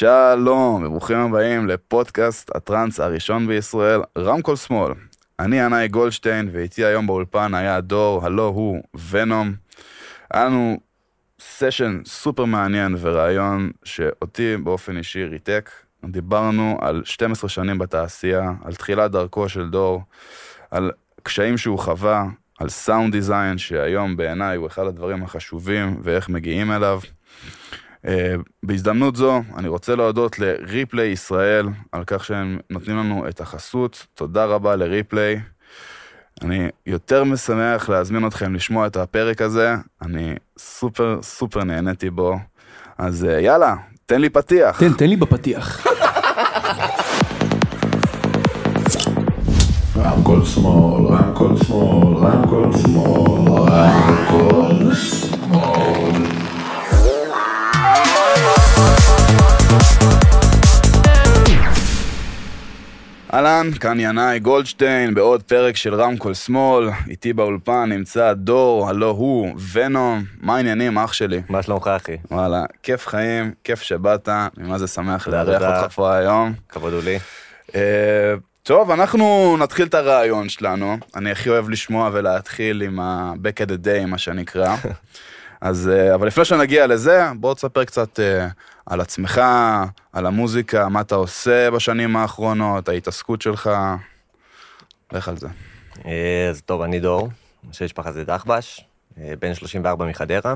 שלום וברוכים הבאים לפודקאסט הטראנס הראשון בישראל, רמקול שמאל. אני ינאי גולדשטיין ואיתי היום באולפן היה דור, הלו הוא ונום. היה לנו סשן סופר מעניין ורעיון שאותי באופן אישי ריתק. דיברנו על 12 שנים בתעשייה, על תחילת דרכו של דור, על קשיים שהוא חווה, על סאונד דיזיין שהיום בעיניי הוא אחד הדברים החשובים ואיך מגיעים אליו. Uh, בהזדמנות זו, אני רוצה להודות לריפליי ישראל על כך שהם נותנים לנו את החסות. תודה רבה לריפליי. אני יותר משמח להזמין אתכם לשמוע את הפרק הזה, אני סופר סופר נהניתי בו. אז uh, יאללה, תן לי פתיח. תן, תן לי בפתיח. רמקול שמאל, רמקול שמאל, רמקול שמאל, רמקול שמאל. אהלן, כאן ינאי גולדשטיין בעוד פרק של רמקול שמאל, איתי באולפן נמצא דור, הלו הוא, ונום, מה העניינים אח שלי? מה שלומך אחי? וואלה, כיף חיים, כיף שבאת, אני מה זה שמח לארח. אותך פה היום. כבוד הוא לי. אה, טוב, אנחנו נתחיל את הרעיון שלנו. אני הכי אוהב לשמוע ולהתחיל עם ה-back at the day, מה שנקרא. אז, אה, אבל לפני שנגיע לזה, בוא תספר קצת אה, על עצמך, על המוזיקה, מה אתה עושה בשנים האחרונות, ההתעסקות שלך. לך על זה. אה, אז טוב, אני דור, של משפחת זה דחבש, בן 34 מחדרה.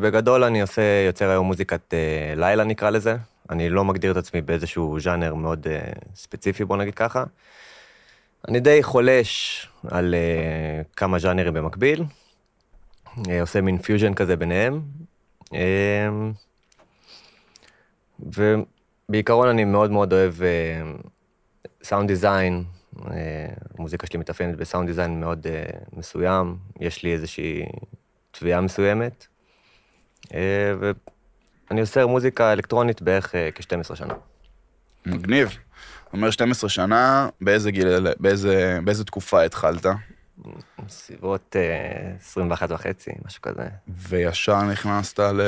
בגדול אני עושה, יוצר היום מוזיקת לילה נקרא לזה. אני לא מגדיר את עצמי באיזשהו ז'אנר מאוד ספציפי, בוא נגיד ככה. אני די חולש על כמה ז'אנרים במקביל. אה, עושה מין פיוז'ן כזה ביניהם. אה, ובעיקרון אני מאוד מאוד אוהב sound design, אה, המוזיקה שלי מתאפיינת ב sound design מאוד מסוים, יש לי איזושהי טביעה מסוימת, ואני עושה מוזיקה אלקטרונית בערך אה, כ-12 שנה. מגניב. אומר 12 שנה, באיזה גיל, באיזה, באיזה תקופה התחלת? בסביבות אה, 21 וחצי, משהו כזה. וישר נכנסת ל...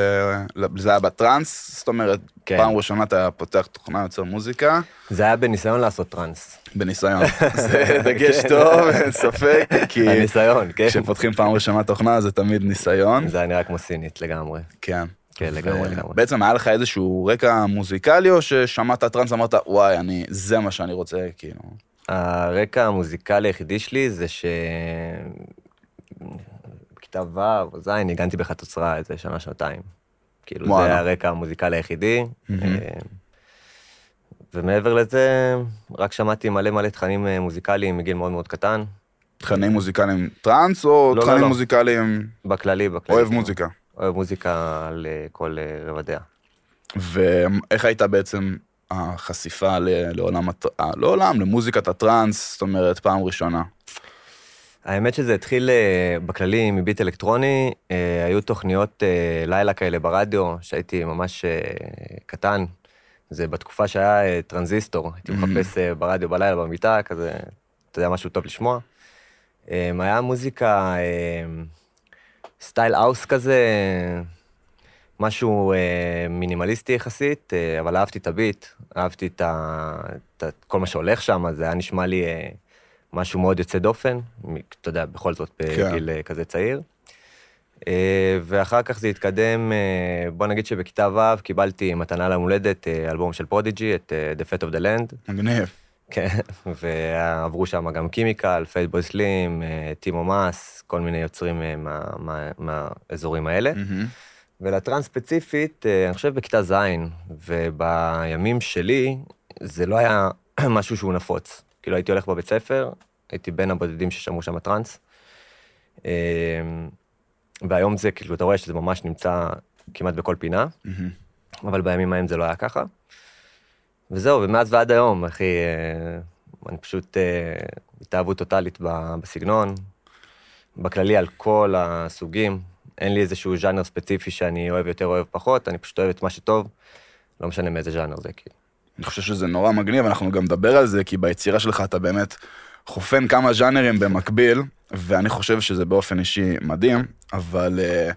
זה היה בטראנס? זאת אומרת, כן. פעם ראשונה אתה פותח תוכנה, יוצר מוזיקה, זה היה בניסיון לעשות טראנס. בניסיון. זה דגש טוב, אין ספק, כי הניסיון, כן. כשפותחים פעם ראשונה תוכנה זה תמיד ניסיון. זה היה נראה כמו סינית לגמרי. כן. כן, לגמרי, לגמרי. בעצם היה לך איזשהו רקע מוזיקלי, או ששמעת טראנס ואמרת, וואי, אני, זה מה שאני רוצה, כאילו. הרקע המוזיקלי היחידי שלי זה ש... בכיתה ו' או ז' ניגנתי בחצוצרה איזה שנה, שנתיים. כאילו וואלה. זה הרקע המוזיקלי היחידי. אה, ומעבר לזה, רק שמעתי מלא מלא תכנים אה, מוזיקליים מגיל מאוד מאוד קטן. תכנים מוזיקליים טראנס, או לא, תכנים לא. מוזיקליים בכללי, בכללי. אוהב מוזיקה? אוהב מוזיקה על כל אה, רבדיה. ואיך הייתה בעצם החשיפה לעולם, אה, לא עולם, למוזיקת הטראנס, זאת אומרת, פעם ראשונה. האמת שזה התחיל אה, בכללי מ beat אלקטרוני, אה, היו תוכניות לילה כאלה ברדיו, שהייתי ממש קטן. זה בתקופה שהיה טרנזיסטור, הייתי. מחפש ברדיו בלילה במיטה, כזה, אתה יודע, משהו טוב לשמוע. היה מוזיקה style house כזה, משהו אה, מינימליסטי יחסית, אה, אבל אהבתי את ה beat, אהבתי את, ה, את ה, כל מה שהולך שם, זה היה נשמע לי אה, משהו מאוד יוצא דופן, אתה יודע, בכל זאת בגיל אה, כזה צעיר. אה, ואחר כך זה התקדם, אה, בוא נגיד שבכיתה ו' קיבלתי מתנה ליום הולדת, אה, אלבום של פרודיג'י, את אה, The Fat of the Land, מגניב. כן, ועברו שם גם קימיקל, פאטבוי סלים, טימו מאס, כל מיני יוצרים אה, מה- מה- מהאזורים האלה. מהמם. ולטרנס ספציפית, אה, אני חושב בכיתה ז', ובימים שלי, זה לא היה משהו שהוא נפוץ. כאילו הייתי הולך בבית ספר, הייתי בין הבודדים ששמעו שם טרנס. אה, והיום זה, כאילו, אתה רואה שזה ממש נמצא כמעט בכל פינה. אבל בימים ההם זה לא היה ככה. וזהו, ומאז ועד היום, אחי, אה, אני פשוט אה, התאהבות טוטאלית בסגנון, בכללי על כל הסוגים. אין לי איזשהו ז'אנר ספציפי שאני אוהב יותר, אוהב פחות, אני פשוט אוהב את מה שטוב, לא משנה מאיזה ז'אנר זה, כאילו. אני חושב שזה נורא מגניב, אנחנו גם נדבר על זה, כי ביצירה שלך אתה באמת חופן כמה ז'אנרים במקביל, ואני חושב שזה באופן אישי מדהים, אבל uh,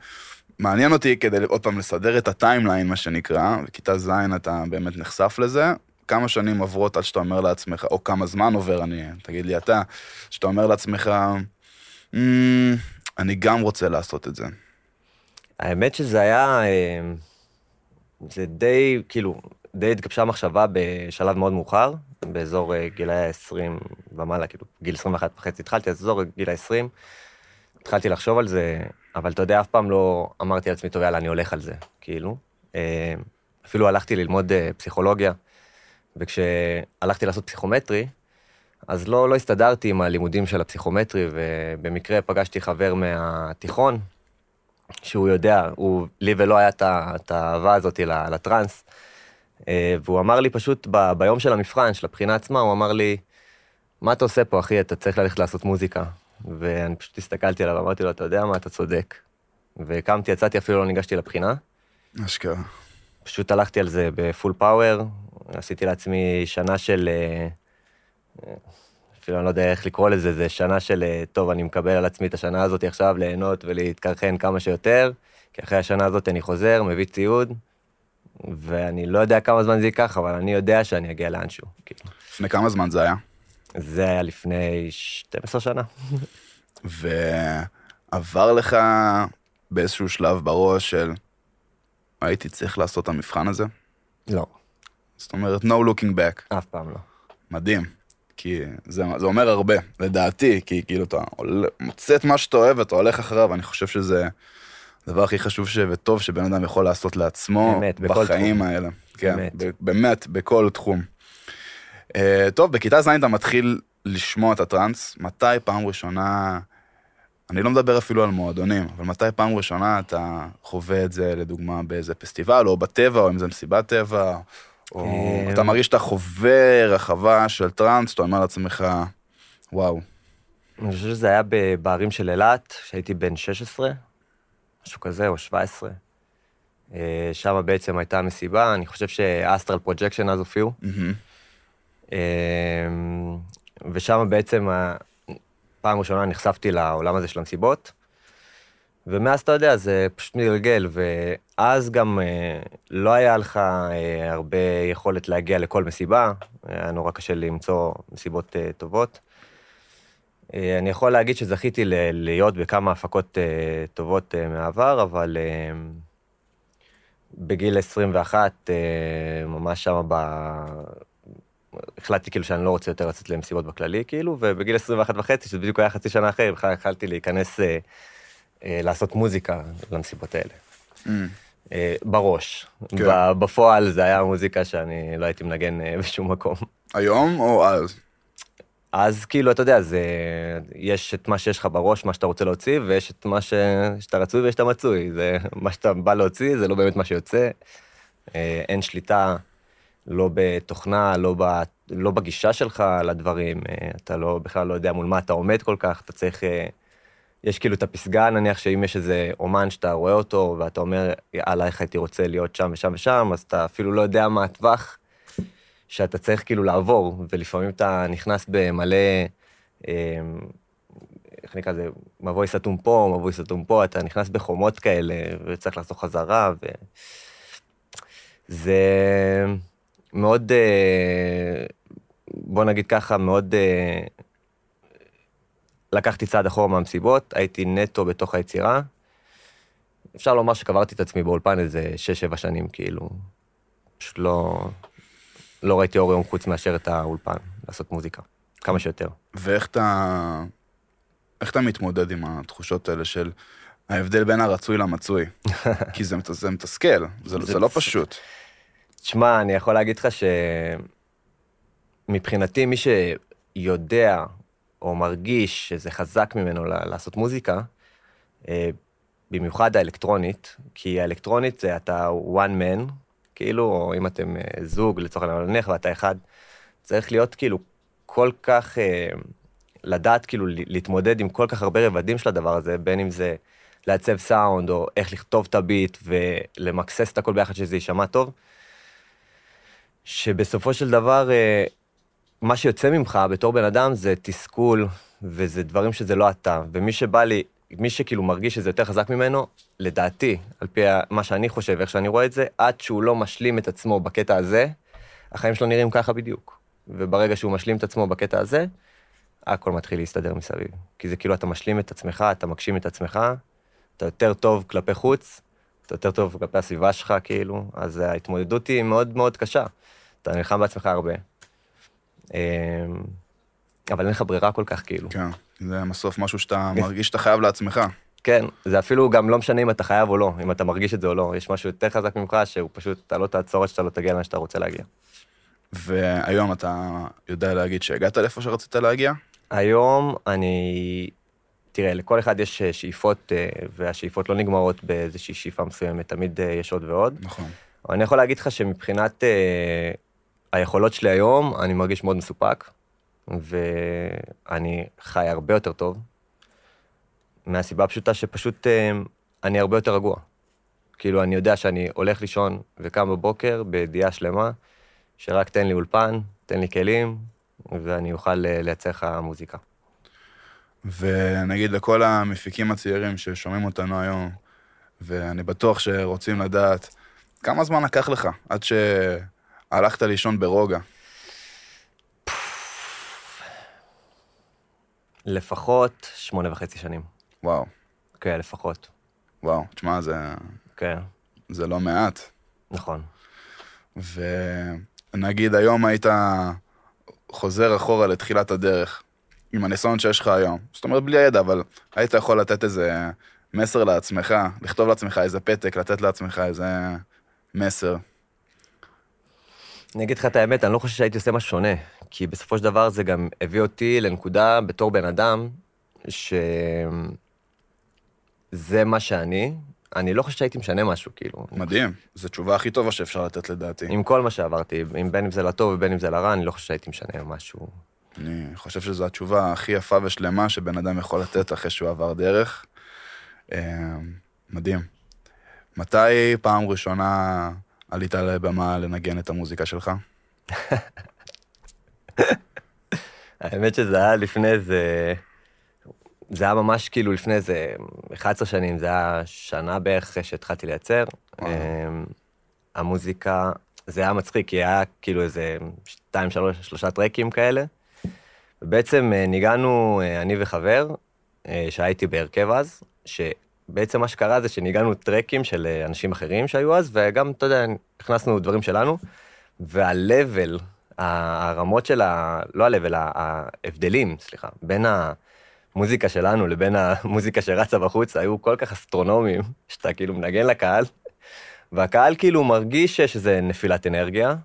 מעניין אותי כדי עוד פעם לסדר את הטיימליין, מה שנקרא, בכיתה ז' אתה באמת נחשף לזה. כמה שנים עוברות עד שאתה אומר לעצמך, או כמה זמן עובר, אני, תגיד לי אתה, שאתה אומר לעצמך, "מ, אני גם רוצה לעשות את זה. האמת שזה היה, אה, זה די, כאילו, די התגבשה המחשבה בשלב מאוד מאוחר, באזור אה, גילאי ה-20 ומעלה, כאילו, גיל 21 וחצי התחלתי, אז אזור גיל ה-20, התחלתי לחשוב על זה, אבל אתה יודע, אף פעם לא אמרתי לעצמי, טוב, יאללה, אני הולך על זה, כאילו. אה, אפילו הלכתי ללמוד פסיכולוגיה, וכשהלכתי לעשות פסיכומטרי, אז לא, לא הסתדרתי עם הלימודים של הפסיכומטרי, ובמקרה פגשתי חבר מהתיכון, שהוא יודע, הוא, לי ולא היה את האהבה הזאת לטראנס, אה, והוא אמר לי פשוט ב, ביום של המבחן, של הבחינה עצמה, הוא אמר לי, מה אתה עושה פה, אחי? אתה צריך ללכת לעשות מוזיקה. ואני פשוט הסתכלתי עליו, אמרתי לו, אתה יודע מה, אתה צודק. וקמתי, יצאתי, אפילו לא ניגשתי לבחינה. אשכרה. פשוט הלכתי על זה בפול פאוור, עשיתי לעצמי שנה של... אפילו אני לא יודע איך לקרוא לזה, זה שנה של, אה, טוב, אני מקבל על עצמי את השנה הזאת עכשיו ליהנות ולהתקרחן כמה שיותר, כי אחרי השנה הזאת אני חוזר, מביא ציוד, ואני לא יודע כמה זמן זה ייקח, אבל אני יודע שאני אגיע לאנשהו. כאילו. לפני כמה זמן זה היה? זה היה לפני 12 שנה. ועבר לך באיזשהו שלב בראש של הייתי צריך לעשות את המבחן הזה? לא, זאת אומרת, no looking back. אף פעם לא. מדהים. כי זה, זה אומר הרבה, לדעתי, כי כאילו אתה מוצא את מה שאתה אוהב ואתה הולך אחריו, אני חושב שזה הדבר הכי חשוב ש... וטוב שבן אדם יכול לעשות לעצמו באמת, בחיים תחום. האלה. כן, באמת. ב- באמת, בכל תחום. Uh, טוב, בכיתה ז' אתה מתחיל לשמוע את הטראנס, מתי פעם ראשונה, אני לא מדבר אפילו על מועדונים, אבל מתי פעם ראשונה אתה חווה את זה, לדוגמה, באיזה פסטיבל, או בטבע, או אם זה מסיבת טבע, או אה, אתה מרגיש שאתה חווה רחבה של טראנס, אתה אומר לעצמך, וואו. אני חושב שזה היה בערים של אילת, כשהייתי בן 16, משהו כזה, או 17. שם בעצם הייתה מסיבה, אני חושב שאסטרל פרוג'קשן אז הופיעו. מהמם. ושם בעצם, פעם ראשונה נחשפתי לעולם הזה של המסיבות. ומאז, אתה יודע, זה פשוט מתגלגל, ואז גם אה, לא היה לך אה, הרבה יכולת להגיע לכל מסיבה, היה נורא קשה למצוא מסיבות אה, טובות. אה, אני יכול להגיד שזכיתי ל- להיות בכמה הפקות אה, טובות אה, מהעבר, אבל אה, בגיל 21, אה, ממש שם ב... החלטתי כאילו שאני לא רוצה יותר לצאת למסיבות בכללי, כאילו, ובגיל 21 וחצי, שזה בדיוק היה חצי שנה אחרי, בכלל התחלתי להיכנס, אה, לעשות מוזיקה למסיבות האלה. אמ, אה, בראש. כן. בפועל זה היה מוזיקה שאני לא הייתי מנגן אה, בשום מקום. היום או אז? אז כאילו, אתה יודע, זה... יש את מה שיש לך בראש, מה שאתה רוצה להוציא, ויש את מה ש... שאתה רצוי ויש את המצוי. זה מה שאתה בא להוציא, זה לא באמת מה שיוצא. אה, אין שליטה, לא בתוכנה, לא, ב... לא בגישה שלך לדברים. אה, אתה לא, בכלל לא יודע מול מה אתה עומד כל כך, אתה צריך... יש כאילו את הפסגה, נניח שאם יש איזה אומן שאתה רואה אותו, ואתה אומר, יאללה, איך הייתי רוצה להיות שם ושם ושם, אז אתה אפילו לא יודע מה הטווח שאתה צריך כאילו לעבור, ולפעמים אתה נכנס במלא, אה, איך נקרא לזה, מבוי סתום פה, מבוי סתום פה, אתה נכנס בחומות כאלה, וצריך לחזור חזרה, ו... זה מאוד, אה, בוא נגיד ככה, מאוד... אה, לקחתי צעד אחורה מהמסיבות, הייתי נטו בתוך היצירה. אפשר לומר שקברתי את עצמי באולפן איזה 6-7 שנים, כאילו. פשוט לא, לא ראיתי אור יום חוץ מאשר את האולפן, לעשות מוזיקה. כמה שיותר. ואיך אתה... איך אתה מתמודד עם התחושות האלה של ההבדל בין הרצוי למצוי? כי זה, זה מתסכל, זה, זה זה לא פשוט. תשמע, אני יכול להגיד לך שמבחינתי, מי שיודע או מרגיש שזה חזק ממנו לעשות מוזיקה, אה, במיוחד האלקטרונית, כי האלקטרונית זה אתה one man, כאילו, או אם אתם אה, זוג, לצורך העניין, נניח ואתה אחד, צריך להיות כאילו כל כך, אה, לדעת כאילו להתמודד עם כל כך הרבה רבדים של הדבר הזה, בין אם זה לעצב סאונד, או איך לכתוב את הביט ולמקסס את הכל ביחד שזה יישמע טוב. שבסופו של דבר, מה שיוצא ממך בתור בן אדם זה תסכול, וזה דברים שזה לא אתה. ומי שבא לי מי שכאילו מרגיש שזה יותר חזק ממנו, לדעתי, על פי מה שאני חושב, איך שאני רואה את זה, עד שהוא לא משלים את עצמו בקטע הזה, החיים שלו נראים ככה בדיוק. וברגע שהוא משלים את עצמו בקטע הזה, הכל מתחיל להסתדר מסביב. כי זה כאילו אתה משלים את עצמך, אתה מגשים את עצמך, אתה יותר טוב כלפי חוץ, אתה יותר טוב כלפי הסביבה שלך, כאילו, אז ההתמודדות היא מאוד מאוד קשה. אתה נלחם בעצמך הרבה. אמ, אבל אין לך ברירה כל כך, כאילו. כן, זה בסוף משהו שאתה מרגיש שאתה חייב לעצמך. כן, זה אפילו גם לא משנה אם אתה חייב או לא, אם אתה מרגיש את זה או לא, יש משהו יותר חזק ממך, שהוא פשוט, אתה לא תעצור עד שאתה לא תגיע לאן שאתה רוצה להגיע. והיום אתה יודע להגיד שהגעת לאיפה שרצית להגיע? היום אני... תראה, לכל אחד יש אה, שאיפות, אה, והשאיפות לא נגמרות באיזושהי שאיפה מסוימת, תמיד אה, יש עוד ועוד. נכון. אבל אני יכול להגיד לך שמבחינת היכולות שלי היום, אני מרגיש מאוד מסופק, ואני חי הרבה יותר טוב, מהסיבה הפשוטה שפשוט אה, אני הרבה יותר רגוע. כאילו, אני יודע שאני הולך לישון וקם בבוקר בידיעה שלמה, שרק תן לי אולפן, תן לי כלים, ואני אוכל אה, לייצר לך מוזיקה. ונגיד לכל המפיקים הצעירים ששומעים אותנו היום, ואני בטוח שרוצים לדעת, כמה זמן לקח לך עד שהלכת לישון ברוגע? לפחות שמונה וחצי שנים. וואו, כן, לפחות. וואו, תשמע, זה, כן, זה לא מעט. נכון. ונגיד היום היית חוזר אחורה לתחילת הדרך, עם הניסיון שיש לך היום. זאת אומרת, בלי הידע, אבל היית יכול לתת איזה מסר לעצמך, לכתוב לעצמך איזה פתק, לתת לעצמך איזה מסר. אני אגיד לך את האמת, אני לא חושב שהייתי עושה משהו שונה, כי בסופו של דבר זה גם הביא אותי לנקודה בתור בן אדם, שזה מה שאני, אני לא חושב שהייתי משנה משהו, כאילו. מדהים, זו תשובה הכי טובה שאפשר לתת לדעתי. עם כל מה שעברתי, עם בין אם זה לטוב ובין אם זה לרע, אני לא חושב שהייתי משנה משהו. אני חושב שזו התשובה הכי יפה ושלמה שבן אדם יכול לתת אחרי שהוא עבר דרך. אה, מדהים. מתי פעם ראשונה עלית לבמה לנגן את המוזיקה שלך? האמת שזה היה לפני איזה... זה היה ממש כאילו לפני איזה 11 שנים, זה היה שנה בערך אחרי שהתחלתי לייצר. אמ, המוזיקה, זה היה מצחיק, כי היה כאילו איזה שתיים, שלוש, שלושה טרקים כאלה. ובעצם אה, ניגענו, אה, אני וחבר, אה, שהייתי בהרכב אז, שבעצם מה שקרה זה שניגענו טרקים של אה, אנשים אחרים שהיו אז, וגם, אתה יודע, הכנסנו דברים שלנו, וה-level, הרמות של ה... לא ה-level, ההבדלים, סליחה, בין המוזיקה שלנו לבין המוזיקה שרצה בחוץ, היו כל כך אסטרונומיים, שאתה כאילו מנגן לקהל, והקהל כאילו מרגיש שזה נפילת אנרגיה,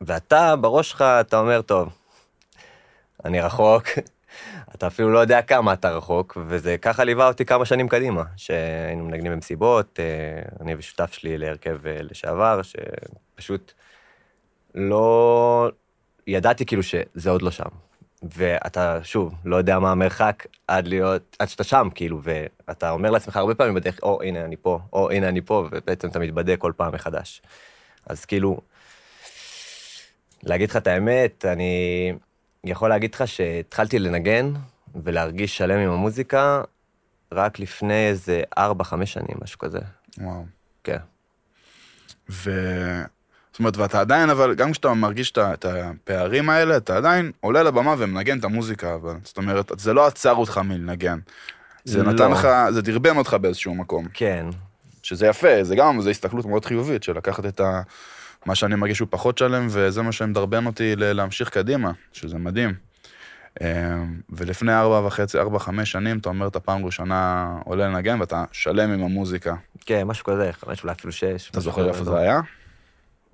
ואתה, בראש שלך, אתה אומר, טוב, אני רחוק, אתה אפילו לא יודע כמה אתה רחוק, וזה ככה ליווה אותי כמה שנים קדימה, שהיינו מנגנים במסיבות, אה, אני ושותף שלי להרכב אה, לשעבר, שפשוט לא... ידעתי כאילו שזה עוד לא שם. ואתה, שוב, לא יודע מה המרחק עד להיות, עד שאתה שם, כאילו, ואתה אומר לעצמך הרבה פעמים בדרך, או, הנה אני פה, או, הנה אני פה, ובעצם אתה מתבדק כל פעם מחדש. אז כאילו, להגיד לך את האמת, אני יכול להגיד לך שהתחלתי לנגן ולהרגיש שלם עם המוזיקה רק לפני איזה 4-5 שנים, משהו כזה. וואו. כן. ו... זאת אומרת, ואתה עדיין, אבל גם כשאתה מרגיש את הפערים האלה, אתה עדיין עולה לבמה ומנגן את המוזיקה, אבל זאת אומרת, זה לא עצר אותך מלנגן. זה לא. נתן לך, זה דרבן אותך באיזשהו מקום. כן, שזה יפה, זה גם, זו הסתכלות מאוד חיובית, של לקחת את ה... מה שאני מרגיש שהוא פחות שלם, וזה מה שמדרבן אותי להמשיך קדימה, שזה מדהים. אה, ולפני ארבע וחצי, ארבע, חמש שנים, אתה אומר, אתה פעם ראשונה עולה לנגן ואתה שלם עם המוזיקה. כן, משהו כזה, חמש, אולי אפילו שש. אתה זוכר איפה לא. זה היה?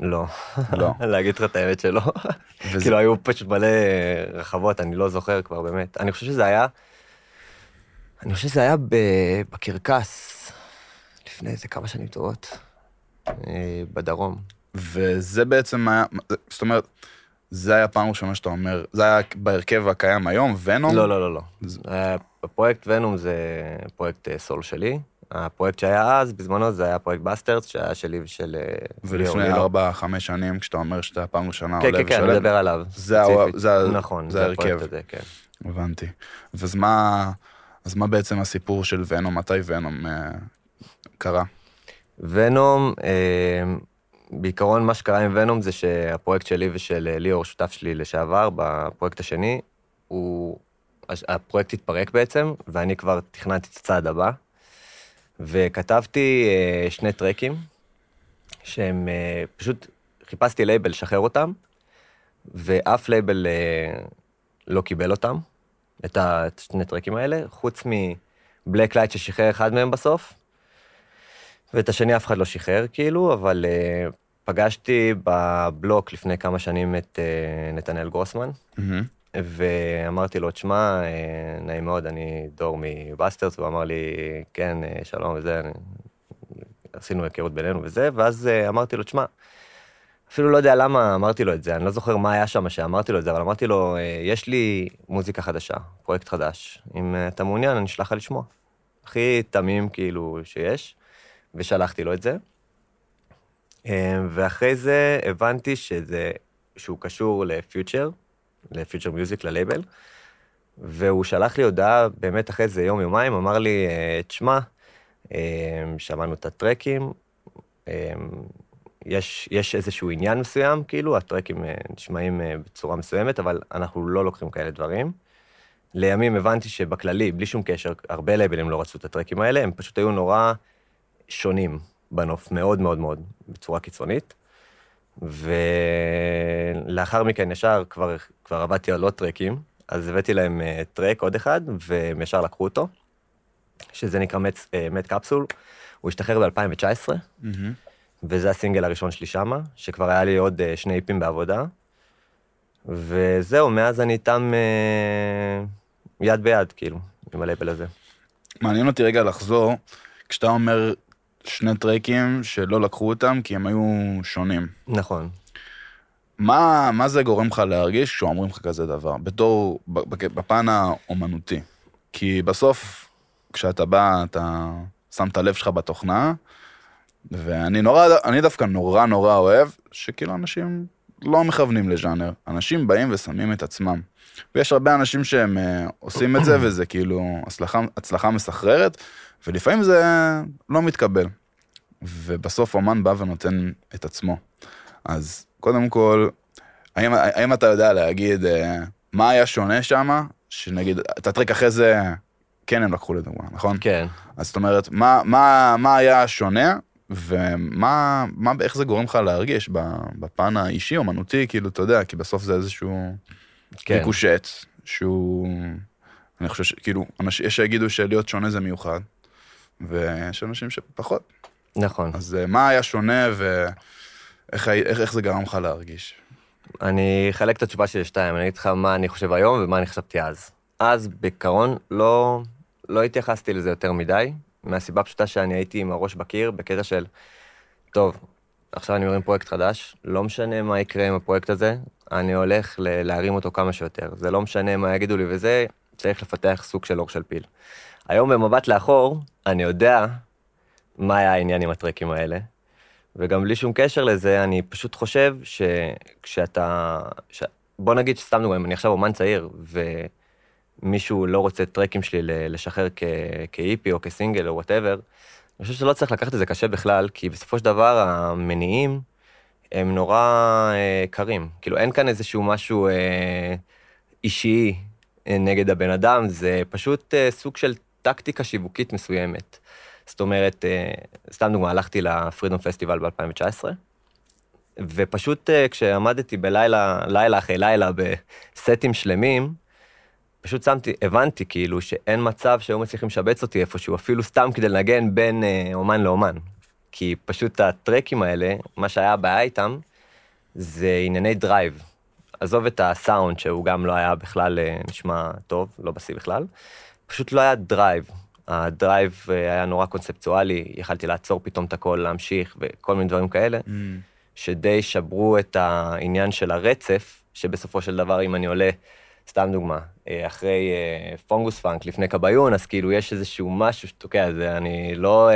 לא. לא. להגיד לך את האמת שלא. כאילו, היו פשוט מלא רחבות, אני לא זוכר כבר באמת. אני חושב שזה היה... אני חושב שזה היה בקרקס, לפני איזה כמה שנים טובות, אה, בדרום. וזה בעצם היה, זאת אומרת, זה היה פעם ראשונה שאתה אומר, זה היה בהרכב הקיים היום, ונום? לא, לא, לא, לא. זה- הפרויקט ונום זה פרויקט אה, סול שלי. הפרויקט שהיה אז, בזמנו, זה היה פרויקט בסטרס, שהיה שלי ושל... אה, ולפני לילו. ארבע, חמש שנים, כשאתה אומר שאתה פעם ראשונה כן, עולה כן, כן, אני ושלם, מדבר עליו. זה ה-. זה נכון, זה זה. הפרויקט הזה, כן. הבנתי. אז מה, אז מה בעצם הסיפור של ונום? מתי ונום אה, קרה? ונום, אה, בעיקרון מה שקרה עם ונום זה שהפרויקט שלי ושל אה, ליאור, שותף שלי לשעבר, בפרויקט השני, הוא... הפרויקט התפרק בעצם, ואני כבר תכננתי את הצעד הבא, וכתבתי אה, שני tracks, שהם אה, פשוט חיפשתי לייבל לשחרר אותם, ואף לייבל לא קיבל אותם, את ה- את שני tracks האלה, חוץ מ Blacklite ששחרר אחד מהם בסוף, ואת השני אף אחד לא שחרר, כאילו, אבל uh, פגשתי בבלוק לפני כמה שנים את uh, נתנאל גרוסמן, מהמם. ואמרתי לו, תשמע, uh, נעים מאוד, אני דור מבאסטרס, והוא אמר לי, כן, uh, שלום וזה, אני... עשינו היכרות בינינו וזה, ואז uh, אמרתי לו, תשמע, אפילו לא יודע למה אמרתי לו את זה, אני לא זוכר מה היה שם שאמרתי לו את זה, אבל אמרתי לו, "אה, יש לי מוזיקה חדשה, פרויקט חדש, אם אה, אתה מעוניין, אני אשלח לך לשמוע. הכי תמים כאילו שיש, ושלחתי לו את זה. אה, ואחרי זה הבנתי שזה, שהוא קשור לפיוטר, לפיוטר מיוזיק, ללייבל, והוא שלח לי הודעה באמת אחרי זה יום-יומיים, אמר לי, אה, תשמע, אה, שמענו את הטרקים, אה, יש, יש איזשהו עניין מסוים, כאילו, הטרקים אה, נשמעים אה, בצורה מסוימת, אבל אנחנו לא לוקחים כאלה דברים. לימים הבנתי שבכללי, בלי שום קשר, הרבה לייבלים לא רצו את הטרקים האלה, הם פשוט היו נורא שונים בנוף, מאוד מאוד מאוד, בצורה קיצונית. ולאחר מכן ישר כבר, כבר עבדתי על עוד טרקים, אז הבאתי להם אה, טרק, עוד אחד, והם ישר לקחו אותו, שזה נקרא מת, מת קפסול. הוא השתחרר ב-2019, מהמם. וזה הסינגל הראשון שלי שמה, שכבר היה לי עוד אה, שני איפים בעבודה. וזהו, מאז אני איתם אה, יד ביד, כאילו, עם הלייבל הזה. מעניין אותי רגע לחזור, כשאתה אומר שני טרקים שלא לקחו אותם כי הם היו שונים. נכון. מה, מה זה גורם לך להרגיש כשאומרים לך כזה דבר, בתור, ב- בפן האומנותי? כי בסוף, כשאתה בא, אתה שם את הלב שלך בתוכנה, ואני נורא, אני דווקא נורא נורא אוהב, שכאילו אנשים לא מכוונים לז'אנר, אנשים באים ושמים את עצמם. ויש הרבה אנשים שהם אה, עושים את זה, וזה כאילו הצלחה, הצלחה מסחררת, ולפעמים זה לא מתקבל. ובסוף אומן בא ונותן את עצמו. אז קודם כל, האם, האם אתה יודע להגיד אה, מה היה שונה שם, שנגיד, את הטריק אחרי זה, כן הם לקחו לדוגמה, נכון? כן. אז זאת אומרת, מה, מה, מה היה שונה, ומה, מה, איך זה גורם לך להרגיש בפן האישי, אומנותי, כאילו, אתה יודע, כי בסוף זה איזשהו כן. ריקושט, שהוא, אני חושב שכאילו, יש שיגידו שלהיות שונה זה מיוחד, ויש אנשים שפחות. נכון. אז אה, מה היה שונה ואיך איך, איך זה גרם לך להרגיש? אני אחלק את התשובה שלי לשתיים, אני אגיד לך מה אני חושב היום ומה אני חשבתי אז. אז בעיקרון לא, לא התייחסתי לזה יותר מדי, מהסיבה הפשוטה שאני הייתי עם הראש בקיר בקטע של, טוב, עכשיו אני מרים פרויקט חדש, לא משנה מה יקרה עם הפרויקט הזה, אני הולך להרים אותו כמה שיותר. זה לא משנה מה יגידו לי וזה, צריך לפתח סוג של אור של פיל. היום במבט לאחור, אני יודע מה היה העניין עם הטרקים האלה, וגם בלי שום קשר לזה, אני פשוט חושב שכשאתה... ש... בוא נגיד שסתם דוגמא, אם אני עכשיו אומן צעיר, ומישהו לא רוצה טרקים שלי לשחרר כ- כ EP או כסינגל או whatever, אני חושב שלא צריך לקחת את זה קשה בכלל, כי בסופו של דבר המניעים הם נורא אה, קרים. כאילו, אין כאן איזשהו משהו אה, אישי אה, נגד הבן אדם, זה פשוט אה, סוג של טקטיקה שיווקית מסוימת. זאת אומרת, אה, סתם דוגמא, הלכתי ל Freedom Festival ב-2019, ופשוט אה, כשעמדתי בלילה, לילה אחרי לילה בסטים שלמים, פשוט שמתי, הבנתי כאילו שאין מצב שהיו מצליחים לשבץ אותי איפשהו, אפילו סתם כדי לנגן בין אה, אומן לאומן. כי פשוט הטרקים האלה, מה שהיה הבעיה איתם, זה ענייני drive. עזוב את הסאונד, שהוא גם לא היה בכלל נשמע טוב, לא בשיא בכלל, פשוט לא היה drive. ה drive אה, היה נורא קונספטואלי, יכלתי לעצור פתאום את הכל, להמשיך, וכל מיני דברים כאלה, שדי שברו את העניין של הרצף, שבסופו של דבר, אם אני עולה, סתם דוגמה, אה, אחרי אה, Fungus Funk לפני Kabayun, אז כאילו יש איזשהו משהו שתוקע, זה אני לא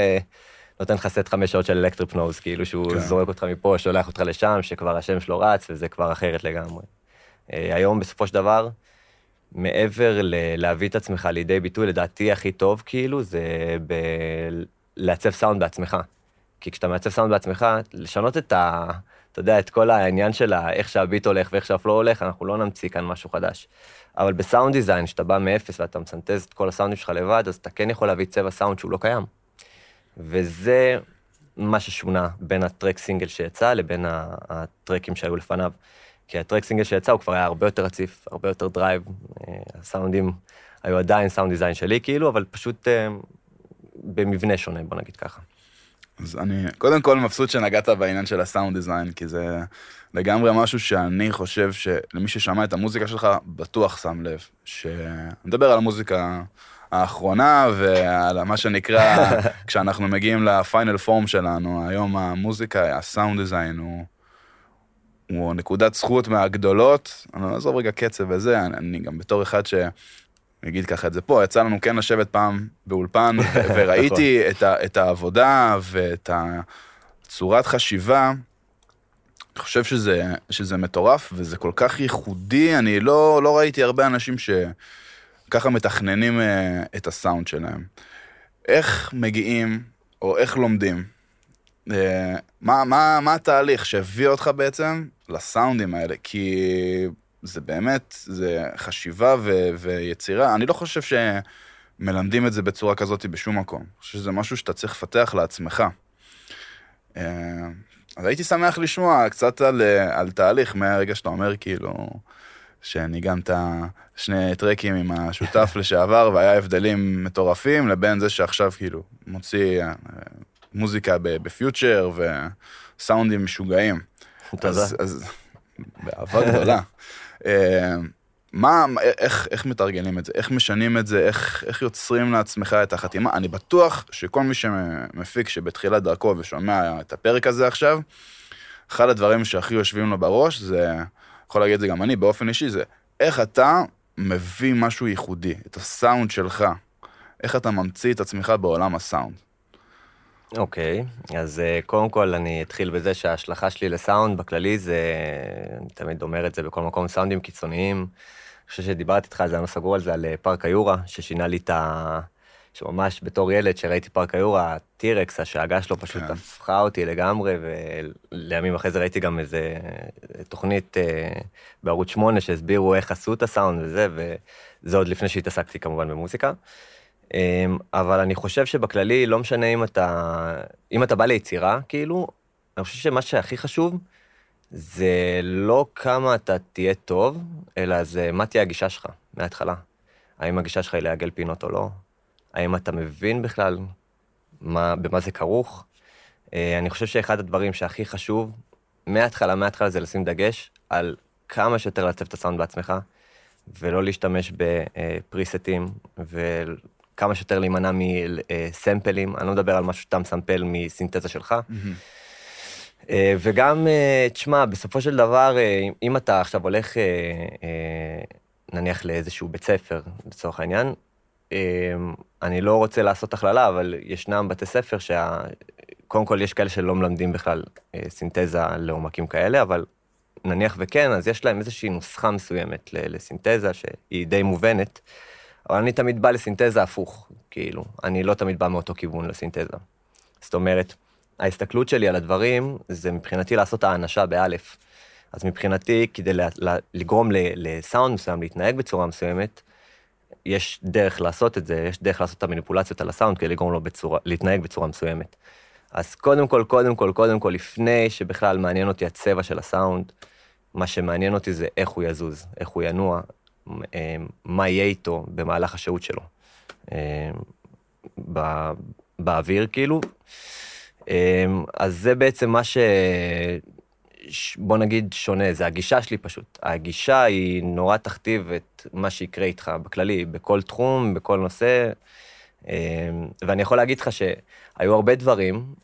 נותן לך סט חמש שעות של Electrypnose, כאילו שהוא כן. זורק אותך מפה, שולח אותך לשם, שכבר השם שלו רץ, וזה כבר אחרת לגמרי. היום, בסופו של דבר, מעבר ל- להביא את עצמך לידי ביטוי, לדעתי הכי טוב, כאילו, זה ב- לעצב סאונד בעצמך. כי כשאתה מעצב סאונד בעצמך, לשנות את ה... אתה יודע, את כל העניין של איך שה beat הולך ואיך שה flow הולך, אנחנו לא נמציא כאן משהו חדש. אבל ב sound design, שאתה בא מאפס ואתה מסנטז את כל הסאונדים שלך לבד, אז אתה כן יכול להביא צבע סאונד שהוא לא קיים. וזה מה ששונה בין ה track single שיצא לבין הטרקים שהיו לפניו. כי ה track single שיצא הוא כבר היה הרבה יותר רציף, הרבה יותר drive, אה, הסאונדים היו עדיין sound design שלי כאילו, אבל פשוט אה, במבנה שונה, בוא נגיד ככה. אז אני קודם כל מבסוט שנגעת בעניין של הסאונד דיזיין, כי זה לגמרי משהו שאני חושב שלמי ששמע את המוזיקה שלך, בטוח שם לב. שאני מדבר על המוזיקה האחרונה ועל מה שנקרא, כשאנחנו מגיעים לפיינל פורם שלנו, היום המוזיקה, הסאונד דיזיין הוא, הוא נקודת זכות מהגדולות. אני לא עזוב רגע קצב וזה, אני, אני גם בתור אחד ש... נגיד ככה את זה פה, יצא לנו כן לשבת פעם באולפן, ו- וראיתי את, ה, את העבודה ואת הצורת חשיבה. אני חושב שזה, שזה מטורף וזה כל כך ייחודי, אני לא, לא ראיתי הרבה אנשים שככה מתכננים אה, את הסאונד שלהם. איך מגיעים, או איך לומדים? אה, מה, מה, מה התהליך שהביא אותך בעצם לסאונדים האלה? כי זה באמת, זה חשיבה ו- ויצירה. אני לא חושב שמלמדים את זה בצורה כזאת בשום מקום. אני חושב שזה משהו שאתה צריך לפתח לעצמך. אה, אז הייתי שמח לשמוע קצת על, אה, על תהליך מהרגע שאתה אומר כאילו שניגנת שני טרקים עם השותף לשעבר והיה הבדלים מטורפים לבין זה שעכשיו כאילו מוציא מוזיקה בפיוטשר וסאונדים משוגעים. תודה. אז, אז באהבה גדולה. אה, מה, איך, איך מתרגלים את זה? איך משנים את זה? איך, איך יוצרים לעצמך את החתימה? אני בטוח שכל מי שמפיק שבתחילת דרכו ושומע את הפרק הזה עכשיו, אחד הדברים שהכי יושבים לו בראש זה, יכול להגיד את זה גם אני באופן אישי, זה איך אתה מביא משהו ייחודי, את הסאונד שלך. איך אתה ממציא את עצמך בעולם הסאונד. אוקיי, אז אה, קודם כל אני אתחיל בזה שההשלכה שלי לסאונד בכללי זה, אני תמיד אומר את זה בכל מקום, סאונדים קיצוניים. אני חושב שדיברתי איתך על זה, אני לא סגור על זה, על אה, פארק היורה, ששינה לי את ה... שממש בתור ילד שראיתי פארק היורה, הטירקס, השאגה שלו פשוט כן. הפכה אותי לגמרי, ולימים אחרי זה ראיתי גם איזה תוכנית אה, בערוץ 8 שהסבירו איך עשו את הסאונד וזה, וזה עוד לפני שהתעסקתי כמובן במוזיקה. אמ, אבל אני חושב שבכללי, לא משנה אם אתה, אם אתה בא ליצירה, כאילו, אני חושב שמה שהכי חשוב, זה לא כמה אתה תהיה טוב, אלא זה מה תהיה הגישה שלך מההתחלה. האם הגישה שלך היא לעגל פינות או לא? האם אתה מבין בכלל מה, במה זה כרוך? אה, אני חושב שאחד הדברים שהכי חשוב, מההתחלה, מההתחלה זה לשים דגש על כמה שיותר לעצב את הסאונד בעצמך, ולא להשתמש בפריסטים, וכמה שיותר להימנע מסמפלים. אני לא מדבר על משהו שאתה מסמפל מסינתזה שלך. אה, וגם, אה, תשמע, בסופו של דבר, אה, אם אתה עכשיו הולך, נניח לאיזשהו בית ספר, לצורך העניין, אני לא רוצה לעשות הכללה, אבל ישנם בתי ספר שה... קודם כל, יש כאלה שלא מלמדים בכלל סינתזה לעומקים כאלה, אבל נניח וכן, אז יש להם איזושהי נוסחה מסוימת לסינתזה, שהיא די מובנת, אבל אני תמיד בא לסינתזה הפוך, כאילו, אני לא תמיד בא מאותו כיוון לסינתזה. זאת אומרת, ההסתכלות שלי על הדברים, זה מבחינתי לעשות האנשה באלף. אז מבחינתי, כדי לגרום לסאונד מסוים להתנהג בצורה מסוימת, יש דרך לעשות את זה, יש דרך לעשות את המניפולציות על הסאונד כדי לגרום לו בצורה, להתנהג בצורה מסוימת. אז קודם כל, קודם כל, קודם כל, לפני שבכלל מעניין אותי הצבע של הסאונד, מה שמעניין אותי זה איך הוא יזוז, איך הוא ינוע, מה יהיה איתו במהלך השהות שלו. אה, בא- באוויר, כאילו. אה, אז זה בעצם מה ש... בוא נגיד שונה, זה הגישה שלי פשוט. הגישה היא נורא תכתיב את מה שיקרה איתך בכללי, בכל תחום, בכל נושא. אה, ואני יכול להגיד לך שהיו הרבה דברים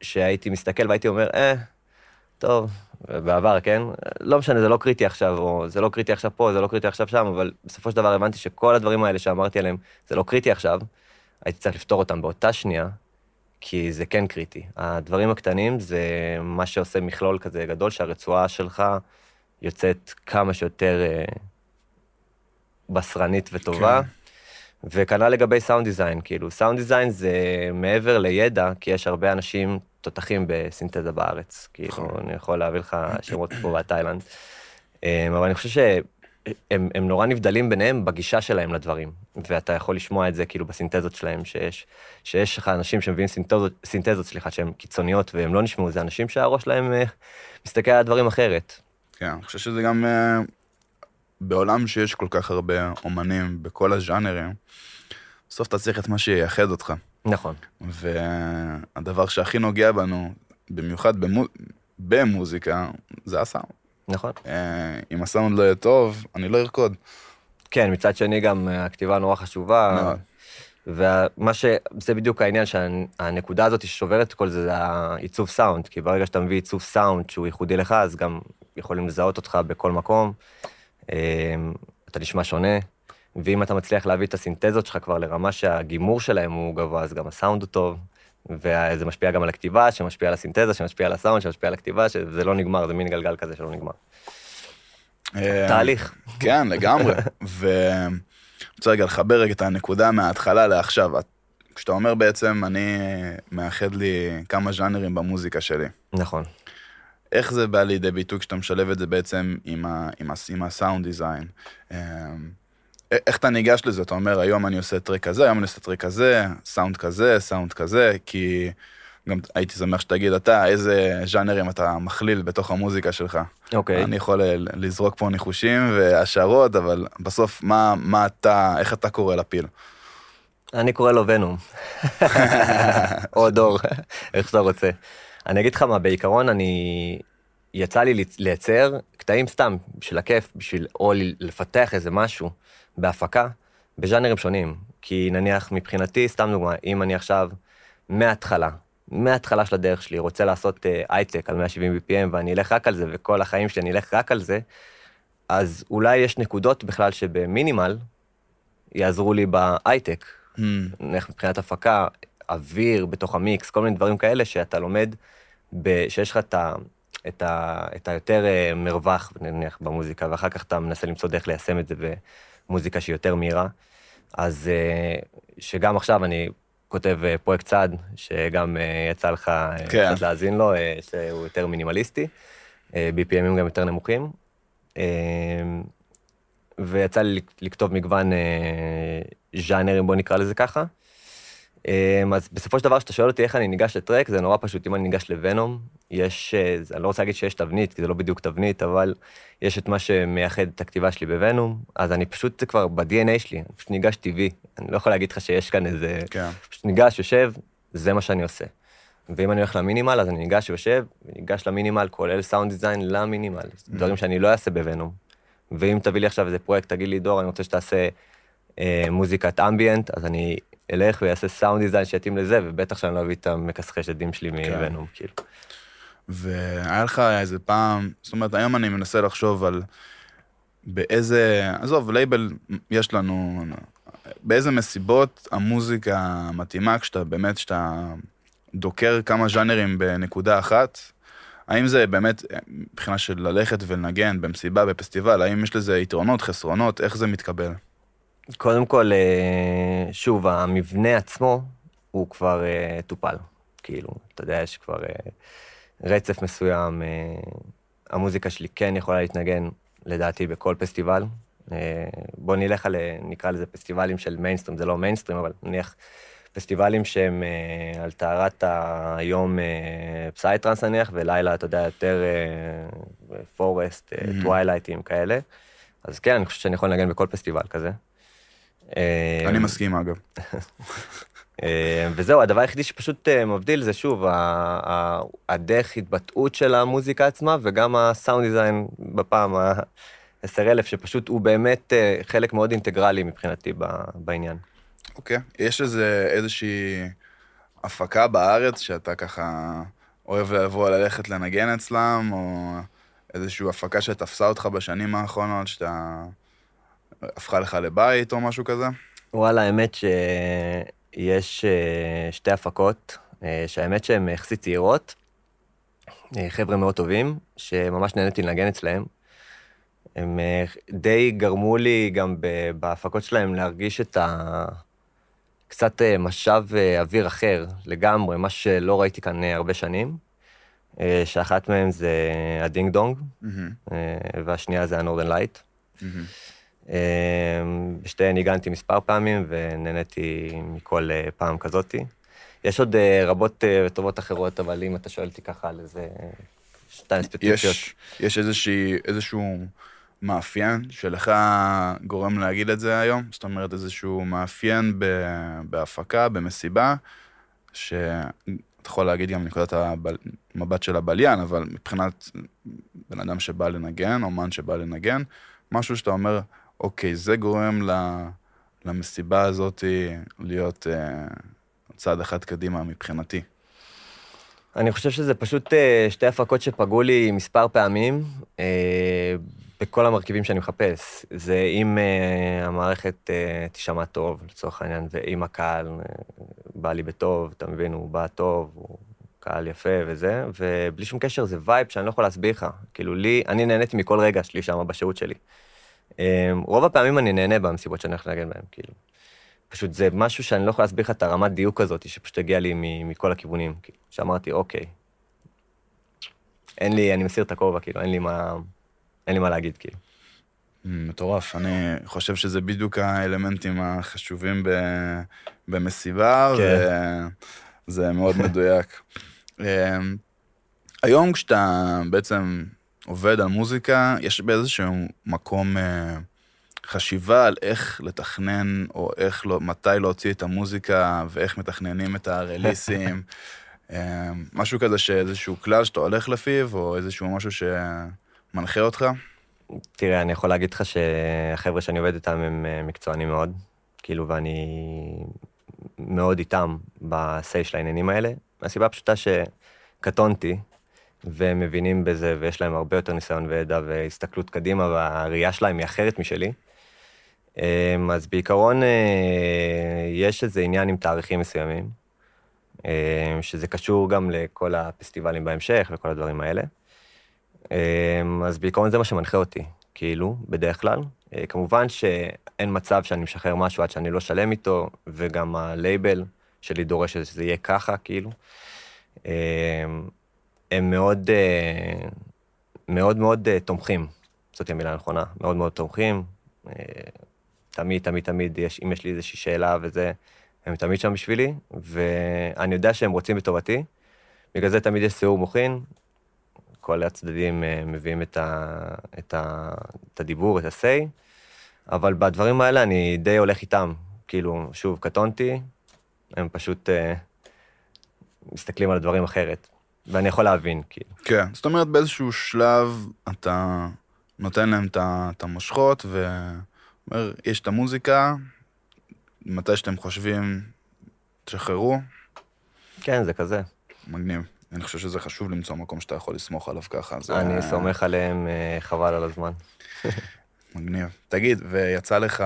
שהייתי מסתכל והייתי אומר, אה, טוב, בעבר, כן? לא משנה, זה לא קריטי עכשיו, או זה לא קריטי עכשיו פה, זה לא קריטי עכשיו שם, אבל בסופו של דבר הבנתי שכל הדברים האלה שאמרתי עליהם, זה לא קריטי עכשיו, הייתי צריך לפתור אותם באותה שנייה, כי זה כן קריטי. הדברים הקטנים זה מה שעושה מכלול כזה גדול, שהרצועה שלך יוצאת כמה שיותר אה, בשרנית וטובה. כן. וכנ"ל לגבי סאונד דיזיין, כאילו סאונד דיזיין זה מעבר לידע, כי יש הרבה אנשים תותחים בסינתזה בארץ. כאילו, נכון. אני יכול להביא לך שמות פה בתאילנד. אמ, אבל אני חושב שהם הם נורא נבדלים ביניהם בגישה שלהם לדברים, ואתה יכול לשמוע את זה כאילו בסינתזות שלהם, שיש, שיש לך אנשים שמביאים סינתזות, סינתזות, סליחה, שהן קיצוניות והם לא נשמעו, זה אנשים שהראש שלהם אה, מסתכל על הדברים אחרת. כן, אני חושב שזה גם אה, בעולם שיש כל כך הרבה אומנים בכל הז'אנרים, בסוף אתה צריך את מה שייחד אותך. נכון, והדבר שהכי נוגע בנו, במיוחד במו... במוזיקה, זה הסאונד. נכון. אה, אם הסאונד לא יהיה טוב, אני לא ארקוד. כן, מצד שני גם אה, הכתיבה נורא חשובה. מאוד. ומה ש... זה בדיוק העניין, שהנקודה הזאת ששוברת את כל זה, זה העיצוב סאונד, כי ברגע שאתה מביא עיצוב סאונד שהוא ייחודי לך, אז גם יכולים לזהות אותך בכל מקום, אה, אתה נשמע שונה, ואם אתה מצליח להביא את הסינתזות שלך כבר לרמה שהגימור שלהם הוא גבוה, אז גם הסאונד הוא טוב, וזה משפיע גם על הכתיבה, שמשפיע על הסינתזה, שמשפיע על הסאונד, שמשפיע על הכתיבה, שזה לא נגמר, זה מין גלגל כזה שלא נגמר. אה, תהליך. כן, לגמרי. ואני רוצה רגע לחבר רגע את הנקודה מההתחלה לעכשיו. את- כשאתה אומר בעצם, אני מאחד לי כמה ז'אנרים במוזיקה שלי. נכון. איך זה בא לידי ביטוי כשאתה משלב את זה בעצם עם, ה, עם, ה, עם הסאונד דיזיין? איך אתה ניגש לזה? אתה אומר, היום אני עושה טרק כזה, היום אני עושה טרק כזה, סאונד כזה, סאונד כזה, כי גם הייתי שמח שתגיד אתה, איזה ז'אנרים אתה מכליל בתוך המוזיקה שלך. אוקיי. אני יכול לזרוק פה ניחושים והשערות, אבל בסוף, מה, מה אתה, איך אתה קורא לפיל? אני קורא לו ונום. או דור, איך שאתה רוצה. אני אגיד לך מה, בעיקרון אני... יצא לי לייצר קטעים סתם, בשביל הכיף, בשביל או לפתח איזה משהו בהפקה, בז'אנרים שונים. כי נניח מבחינתי, סתם דוגמה, אם אני עכשיו מההתחלה, מההתחלה של הדרך שלי, רוצה לעשות אה, הייטק על 170 BPM ואני אלך רק על זה, וכל החיים שלי אני אלך רק על זה, אז אולי יש נקודות בכלל שבמינימל יעזרו לי בהייטק, Hmm, נניח מבחינת הפקה, אוויר בתוך המיקס, כל מיני דברים כאלה שאתה לומד, ב, שיש לך את, ה, את, ה, את היותר אה, מרווח, נניח, במוזיקה, ואחר כך אתה מנסה למצוא דרך ליישם את זה במוזיקה שהיא יותר מהירה. אז אה, שגם עכשיו אני כותב אה, פרויקט צד, שגם אה, יצא לך כן. קצת להאזין לו, שהוא יותר מינימליסטי, BPMים גם יותר נמוכים. ויצא לי לכתוב מגוון ז'אנרים, בוא נקרא לזה ככה. אה, אז בסופו של דבר, כשאתה שואל אותי איך אני ניגש לטרק, זה נורא פשוט. אם אני ניגש לוונום, יש, אה, אני לא רוצה להגיד שיש תבנית, כי זה לא בדיוק תבנית, אבל יש את מה שמייחד את הכתיבה שלי ב Venom, אז אני פשוט, זה כבר ב-DNA שלי, אני פשוט ניגש טבעי. אני לא יכול להגיד לך שיש כאן איזה... כן. פשוט ניגש, יושב, זה מה שאני עושה. ואם אני הולך ל minimal, אז אני ניגש, יושב, וניגש ל minimal, כולל sound design ל minimal. דברים שאני לא אעשה ב Venom. ואם תביא לי עכשיו איזה פרויקט, תגיד לי, דור, אני רוצה שתעשה אה, מוזיקת ambient, אז אני אלך ואעשה sound design שיתאים לזה, ובטח שאני לא אביא את המכסחי שדים שלי מ Venom, כאילו. והיה לך איזה פעם, זאת אומרת, היום אני מנסה לחשוב על באיזה, עזוב, לייבל יש לנו, באיזה מסיבות המוזיקה מתאימה כשאתה באמת, כשאתה דוקר כמה ז'אנרים בנקודה אחת, האם זה באמת, מבחינה של ללכת ולנגן במסיבה, בפסטיבל, האם יש לזה יתרונות, חסרונות, איך זה מתקבל? קודם כל, אה, שוב, המבנה עצמו הוא כבר אה, טופל. כאילו, אתה יודע, יש כבר אה, רצף מסוים. המוזיקה שלי כן יכולה להתנגן, לדעתי, בכל פסטיבל. בוא נלך על, נקרא לזה פסטיבלים של מיינסטרים, זה לא מיינסטרים, אבל נניח פסטיבלים שהם על טהרת היום psytrance נניח, ולילה, אתה יודע, יותר forest. טווילייטים כאלה. אז כן, אני חושב שאני יכול לנגן בכל פסטיבל כזה. אה, אני מסכים אגב. אה, וזהו, הדבר היחידי שפשוט אה, מבדיל זה שוב, הדרך התבטאות של המוזיקה עצמה, וגם הסאונד דיזיין בפעם ה-10,000, שפשוט הוא באמת חלק מאוד אינטגרלי מבחינתי בעניין. אוקיי. יש איזה, איזושהי הפקה בארץ שאתה ככה אוהב לבוא ללכת לנגן אצלם, או איזושהי הפקה שתפסה אותך בשנים האחרונות, שאתה... הפכה לך לבית או משהו כזה? וואלה, האמת שיש אה, שתי הפקות, אה, שהאמת שהן יחסית צעירות, אה, חבר'ה מאוד טובים, שממש נהניתי לנגן אצלהם. הם די גרמו לי גם בהפקות שלהם להרגיש את ה... קצת משב אוויר אחר לגמרי, מה שלא ראיתי כאן הרבה שנים, שאחת מהם זה ה Ding Dong, אה, והשנייה זה ה Northern Light. מהמם. אה, בשתיהן ניגנתי מספר פעמים ונהניתי מכל אה, פעם כזאתי. יש עוד אה, רבות אה, וטובות אחרות, אבל אם אתה שואל אותי ככה על איזה שתיים ספציפיות. יש, יש איזושהי, איזשהו מאפיין שלך גורם להגיד את זה היום? זאת אומרת, איזשהו מאפיין ב, בהפקה, במסיבה, שאתה יכול להגיד גם מנקודת המבט של הבליין, אבל מבחינת בן אדם שבא לנגן, אומן שבא לנגן, משהו שאתה אומר, אוקיי, זה גורם למסיבה הזאת להיות אה, צעד אחד קדימה מבחינתי. אני חושב שזה פשוט אה, שתי הפקות שפגעו לי מספר פעמים אה, בכל המרכיבים שאני מחפש. זה אם המערכת תישמע טוב, לצורך העניין, ואם הקהל בא לי בטוב, אתה מבין, הוא בא טוב, הוא קהל יפה וזה, ובלי שום קשר זה vibe שאני לא יכול להסביר לך. כאילו, לי, אני נהניתי מכל רגע שלי שם בשהות שלי. אה, רוב הפעמים אני נהנה במסיבות שאני הולך לנגן בהן, כאילו. פשוט זה משהו שאני לא יכול להסביר לך את הרמת דיוק הזאת, שפשוט הגיעה לי מכל הכיוונים. כאילו, שאמרתי, אוקיי, אין לי, אני מסיר את הכובע, כאילו, אין לי מה, אין לי מה להגיד, כאילו. מטורף, אני חושב שזה בדיוק האלמנטים החשובים ב, במסיבה, כן. וזה מאוד מדויק. אמ, היום כשאתה בעצם עובד על מוזיקה, יש באיזשהו מקום אה, חשיבה על איך לתכנן, או איך, לא, מתי להוציא את המוזיקה, ואיך מתכננים את הרליסים. אמ, משהו כזה שאיזשהו כלל שאתה הולך לפיו, או איזשהו משהו שמנחה אותך. תראה, אני יכול להגיד לך שהחבר'ה שאני עובד איתם הם אה, מקצוענים מאוד, כאילו, ואני מאוד איתם ב-say של העניינים האלה, מהסיבה הפשוטה שקטונתי, והם מבינים בזה, ויש להם הרבה יותר ניסיון וידע והסתכלות קדימה, והראייה שלהם היא אחרת משלי. אמ, אז בעיקרון, אה, יש איזה עניין עם תאריכים מסוימים, אמ, שזה קשור גם לכל הפסטיבלים בהמשך וכל הדברים האלה. אמ, אז בעיקרון זה מה שמנחה אותי, כאילו, בדרך כלל. אה, כמובן שאין מצב שאני משחרר משהו עד שאני לא שלם איתו, וגם הלייבל שלי דורש שזה יהיה ככה, כאילו. הם מאוד, אה, מאוד מאוד אה, תומכים, זאת המילה הנכונה, מאוד מאוד תומכים. אה, תמיד, תמיד, תמיד, יש, אם יש לי איזושהי שאלה וזה, הם תמיד שם בשבילי, ואני יודע שהם רוצים בטובתי. בגלל זה תמיד יש סיעור מוחין, כל הצדדים מביאים את, ה, את, ה, את הדיבור, את ה-say, אבל בדברים האלה אני די הולך איתם. כאילו, שוב, קטונתי, הם פשוט אה, מסתכלים על הדברים אחרת, ואני יכול להבין, כאילו. כן, זאת אומרת באיזשהו שלב אתה נותן להם את המושכות ואומר, יש את המוזיקה, מתי שאתם חושבים, תשחררו, כן, זה כזה. מגניב. אני חושב שזה חשוב למצוא מקום שאתה יכול לסמוך עליו ככה. זה אני סומך עליהם, אה, חבל על הזמן. מגניב. תגיד, ויצא לך,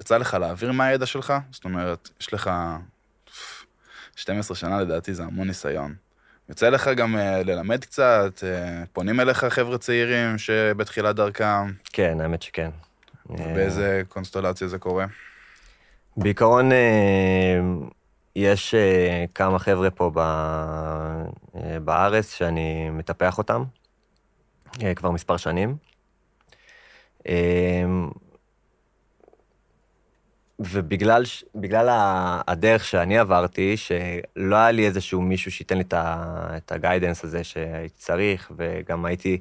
יצא לך להעביר מהידע שלך? זאת אומרת, יש לך 12 שנה לדעתי, זה המון ניסיון. יוצא לך גם אה, ללמד קצת, אה, פונים אליך חבר'ה צעירים שבתחילת דרכם, כן, האמת שכן. אה, באיזה קונסטלציה זה קורה? בעיקרון, אה, יש אה, כמה חבר'ה פה ב- אה, בארץ שאני מטפח אותם אה, כבר מספר שנים. ובגלל בגלל הדרך שאני עברתי, שלא היה לי איזשהו מישהו שייתן לי את הגיידנס הזה שהייתי צריך, וגם הייתי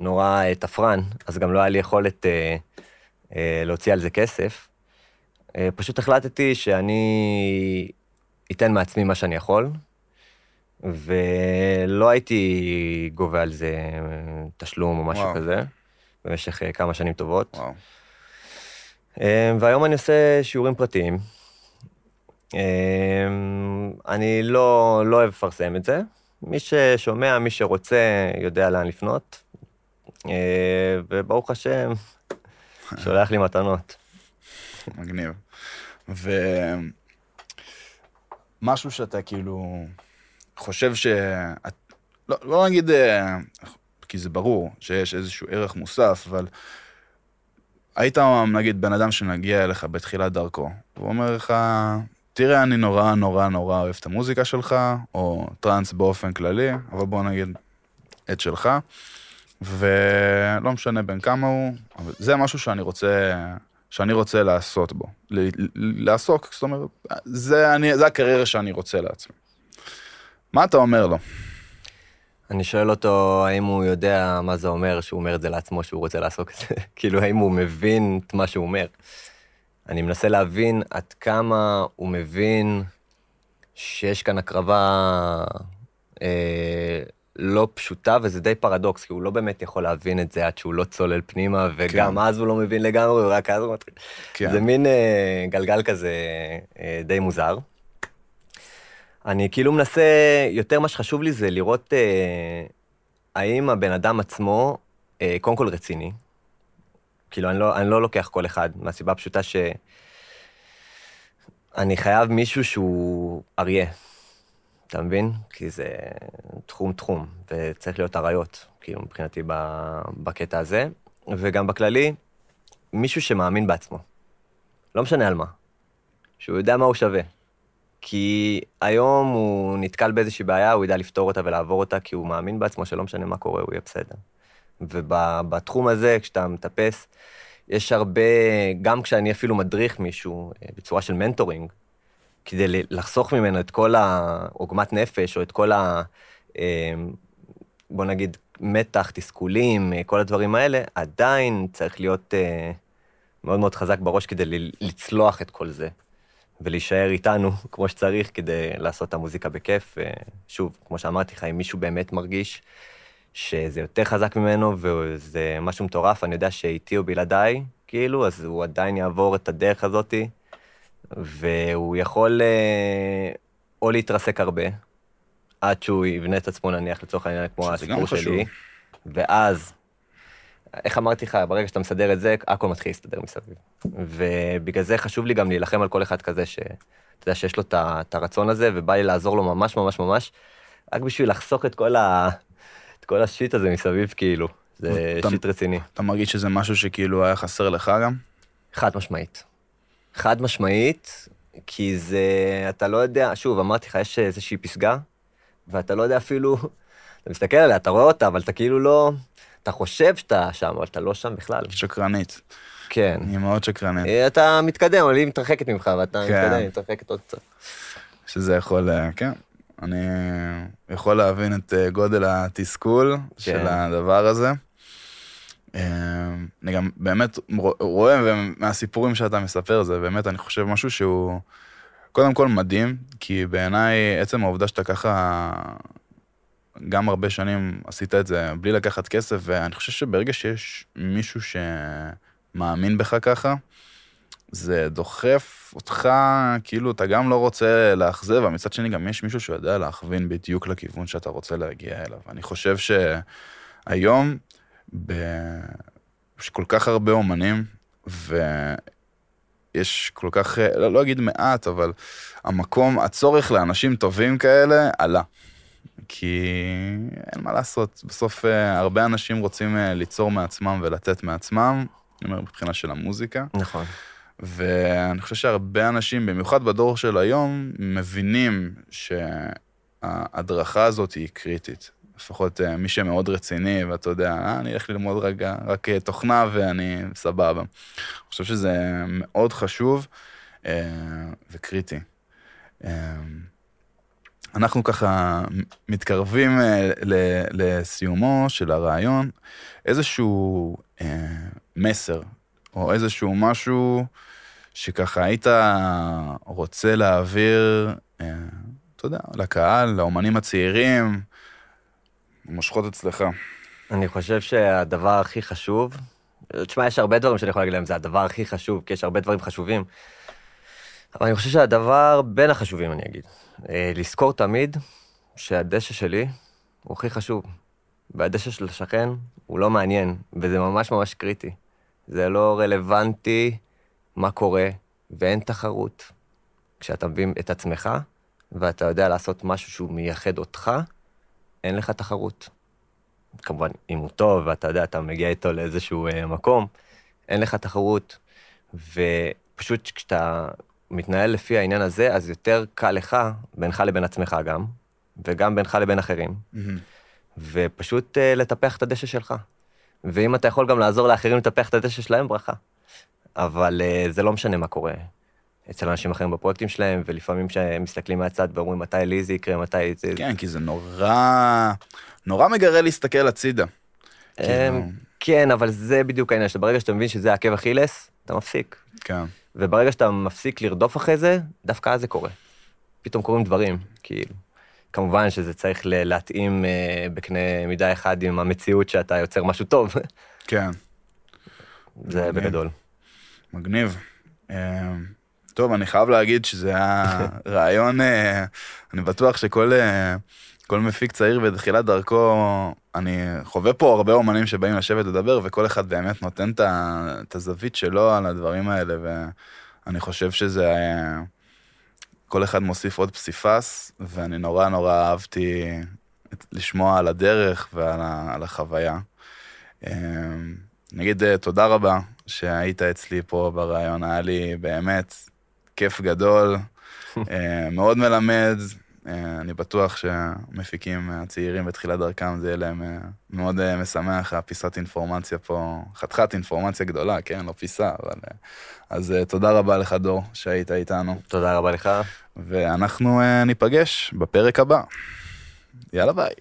נורא אה, תפרן, אז גם לא היה לי יכולת אה, אה, להוציא על זה כסף. אה, פשוט החלטתי שאני אתן מעצמי מה שאני יכול, ולא הייתי גובה על זה אה, תשלום או משהו וואו. כזה, במשך אה, כמה שנים טובות. וואו. אה, והיום אני עושה שיעורים פרטיים. אה, אני לא, לא אוהב לפרסם את זה. מי ששומע, מי שרוצה, יודע לאן לפנות. אה, וברוך השם, שולח לי מתנות. מגניב. ומשהו שאתה כאילו חושב ש... לא, לא נגיד, אה, כי זה ברור שיש איזשהו ערך מוסף, אבל היית נגיד בן אדם שמגיע אליך בתחילת דרכו, והוא אומר לך, תראה, אני נורא נורא נורא אוהב את המוזיקה שלך, או טראנס באופן כללי, אבל בוא נגיד את שלך, ולא משנה בין כמה הוא, אבל זה משהו שאני רוצה, שאני רוצה לעשות בו, לעסוק, זאת אומרת, זה, אני, זה הקריירה שאני רוצה לעצמי. מה אתה אומר לו? אני שואל אותו האם הוא יודע מה זה אומר שהוא אומר את זה לעצמו שהוא רוצה לעסוק את זה, כאילו האם הוא מבין את מה שהוא אומר. אני מנסה להבין עד כמה הוא מבין שיש כאן הקרבה אה, לא פשוטה, וזה די פרדוקס, כי הוא לא באמת יכול להבין את זה עד שהוא לא צולל פנימה, וגם כן. אז הוא לא מבין לגמרי, ורק אז הוא מתחיל. כן. זה מין אה, גלגל כזה אה, די מוזר. אני כאילו מנסה, יותר מה שחשוב לי זה לראות אה, האם הבן אדם עצמו, אה, קודם כל רציני. כאילו, אני לא, אני לא לוקח כל אחד, מהסיבה הפשוטה ש... אני חייב מישהו שהוא אריה, אתה מבין? כי זה תחום-תחום, וצריך להיות אריות, כאילו, מבחינתי בקטע הזה. וגם בכללי, מישהו שמאמין בעצמו. לא משנה על מה. שהוא יודע מה הוא שווה. כי היום הוא נתקל באיזושהי בעיה, הוא ידע לפתור אותה ולעבור אותה, כי הוא מאמין בעצמו שלא משנה מה קורה, הוא יהיה בסדר. ובתחום הזה, כשאתה מטפס, יש הרבה, גם כשאני אפילו מדריך מישהו אה, בצורה של מנטורינג, כדי לחסוך ממנו את כל העוגמת נפש, או את כל ה... אה, בוא נגיד, מתח, תסכולים, אה, כל הדברים האלה, עדיין צריך להיות אה, מאוד מאוד חזק בראש כדי לצלוח את כל זה. ולהישאר איתנו כמו שצריך כדי לעשות את המוזיקה בכיף. אה, שוב, כמו שאמרתי לך, אם מישהו באמת מרגיש שזה יותר חזק ממנו וזה משהו מטורף, אני יודע שאיתי או בלעדיי, כאילו, אז הוא עדיין יעבור את הדרך הזאתי, והוא יכול אה, או להתרסק הרבה, עד שהוא יבנה את עצמו נניח לצורך העניין כמו הסיפור. שלי, ואז, איך אמרתי לך, ברגע שאתה מסדר את זה, הכל מתחיל להסתדר מסביב. ובגלל זה חשוב לי גם להילחם על כל אחד כזה, שאתה יודע שיש לו את הרצון הזה, ובא לי לעזור לו ממש ממש ממש, רק בשביל לחסוך את כל, ה... את כל השיט הזה מסביב, כאילו. זה אתה- שיט רציני. אתה מרגיש שזה משהו שכאילו היה חסר לך גם? חד משמעית. חד משמעית, כי זה, אתה לא יודע, שוב, אמרתי לך, יש איזושהי פסגה, ואתה לא יודע אפילו, אתה מסתכל עליה, אתה רואה אותה, אבל אתה כאילו לא, אתה חושב שאתה שם, אבל אתה לא שם בכלל. שקרנית. כן. היא מאוד שקרנית. אה, אתה מתקדם, אבל היא מתרחקת ממך, ואתה כן. מתקדם, היא מתרחקת עוד קצת. שזה יכול, אה, כן. אני יכול להבין את אה, גודל התסכול של כן. הדבר הזה. אני גם באמת רוא- רואה מהסיפורים שאתה מספר, זה באמת, אני חושב, משהו שהוא קודם כל מדהים, כי בעיניי עצם העובדה שאתה ככה גם הרבה שנים עשית את זה בלי לקחת כסף, ואני חושב שברגע שיש מישהו שמאמין בך ככה, זה דוחף אותך, כאילו, אתה גם לא רוצה לאכזב, אבל מצד שני גם יש מישהו שיודע להכווין בדיוק לכיוון שאתה רוצה להגיע אליו. אני חושב שהיום. יש כל כך הרבה אומנים, ויש כל כך, לא, לא אגיד מעט, אבל המקום, הצורך לאנשים טובים כאלה עלה. כי אין מה לעשות, בסוף אה, הרבה אנשים רוצים אה, ליצור מעצמם ולתת מעצמם, אני אומר, מבחינה של המוזיקה. נכון. ואני חושב שהרבה אנשים, במיוחד בדור של היום, מבינים שההדרכה הזאת היא קריטית. לפחות אה, מי שמאוד רציני, ואתה יודע, אה, אני אלך ללמוד רגע רק תוכנה ואני סבבה. אני חושב שזה מאוד חשוב וקריטי. אנחנו ככה מתקרבים אה, לסיומו של הרעיון, איזשהו אה, מסר, או איזשהו משהו שככה היית רוצה להעביר, אה, אתה יודע, לקהל, לאומנים הצעירים, מושכות אצלך. אני חושב שהדבר הכי חשוב, תשמע, יש הרבה דברים שאני יכול להגיד להם, זה הדבר הכי חשוב, כי יש הרבה דברים חשובים. אבל אני חושב שהדבר בין החשובים, אני אגיד, אה, לזכור תמיד שהדשא שלי הוא הכי חשוב, והדשא של השכן הוא לא מעניין, וזה ממש ממש קריטי. זה לא רלוונטי מה קורה, ואין תחרות. כשאתה מבין את עצמך, ואתה יודע לעשות משהו שהוא מייחד אותך, אין לך תחרות. כמובן, אם הוא טוב, ואתה יודע, אתה מגיע איתו לאיזשהו אה, מקום, אין לך תחרות, ופשוט כשאתה מתנהל לפי העניין הזה, אז יותר קל לך, בינך לבין עצמך גם, וגם בינך לבין אחרים, מהמם. ופשוט uh, לטפח את הדשא שלך. ואם אתה יכול גם לעזור לאחרים לטפח את הדשא שלהם, ברכה. אבל uh, זה לא משנה מה קורה אצל אנשים אחרים בפרויקטים שלהם, ולפעמים כשהם מסתכלים מהצד ואומרים מתי לי זה יקרה, מתי זה... כן, כי זה נורא, נורא מגרה להסתכל הצידה. אמ, כאילו, כן, אבל זה בדיוק העניין, שברגע שאתה מבין שזה עקב אכילס, אתה מפסיק. כן, וברגע שאתה מפסיק לרדוף אחרי זה, דווקא אז זה קורה. פתאום קורים דברים, כאילו. כמובן שזה צריך להתאים אה, בקנה מידה אחד עם המציאות שאתה יוצר משהו טוב, כן, זה מגניב. בגדול. מגניב. אמ, טוב, אני חייב להגיד שזה היה רעיון, אה, אני בטוח שכל אה, כל מפיק צעיר בתחילת דרכו, אני חווה פה הרבה אומנים שבאים לשבת לדבר, וכל אחד באמת נותן את הזווית שלו על הדברים האלה, ואני חושב שזה... כל אחד מוסיף עוד פסיפס, ואני נורא נורא אהבתי לשמוע על הדרך ועל ה- על החוויה. אמ, נגיד אה, תודה רבה שהיית אצלי פה ברעיון, היה לי באמת כיף גדול, אה, מאוד מלמד. אה, אני בטוח שהמפיקים הצעירים בתחילת דרכם זה יהיה להם אה, מאוד אה, משמח, הפיסת אינפורמציה פה, חתיכת אינפורמציה גדולה, כן? לא פיסה, אבל... אה, אז אה, תודה רבה לך, דור, שהיית איתנו, תודה רבה לך. ואנחנו אה, ניפגש בפרק הבא. יאללה ביי.